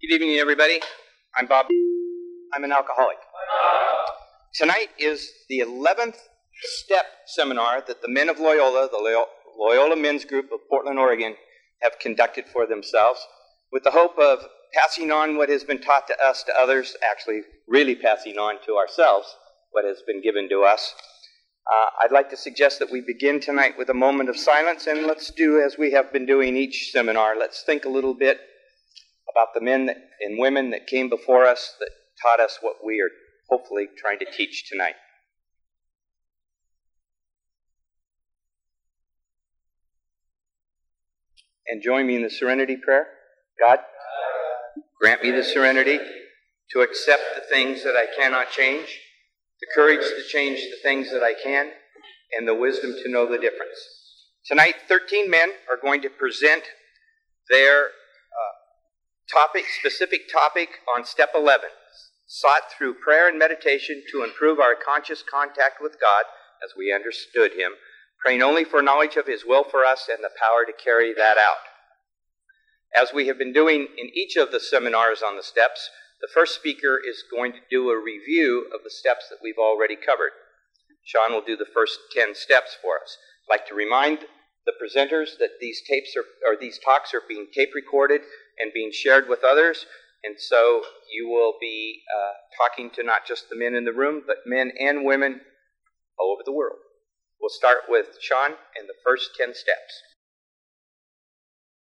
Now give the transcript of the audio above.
Good evening, everybody. I'm Bob. I'm an alcoholic. Tonight is the 11th step seminar that the men of Loyola, the Loyola Men's Group of Portland, Oregon, have conducted for themselves with the hope of passing on what has been taught to us to others, actually, really passing on to ourselves what has been given to us. Uh, I'd like to suggest that we begin tonight with a moment of silence, and let's do as we have been doing each seminar. Let's think a little bit about the men and women that came before us that taught us what we are hopefully trying to teach tonight. And join me in the serenity prayer. God, grant me the serenity to accept the things that I cannot change the courage to change the things that I can, and the wisdom to know the difference. Tonight, 13 men are going to present their topic, specific topic on step 11, sought through prayer and meditation to improve our conscious contact with God as we understood Him, praying only for knowledge of His will for us and the power to carry that out. As we have been doing in each of the seminars on the steps, the first speaker is going to do a review of the steps that we've already covered. Sean will do the first 10 steps for us. I'd like to remind the presenters that these tapes are, or these talks are being tape recorded and being shared with others. And so you will be uh, talking to not just the men in the room, but men and women all over the world. We'll start with Sean and the first 10 steps.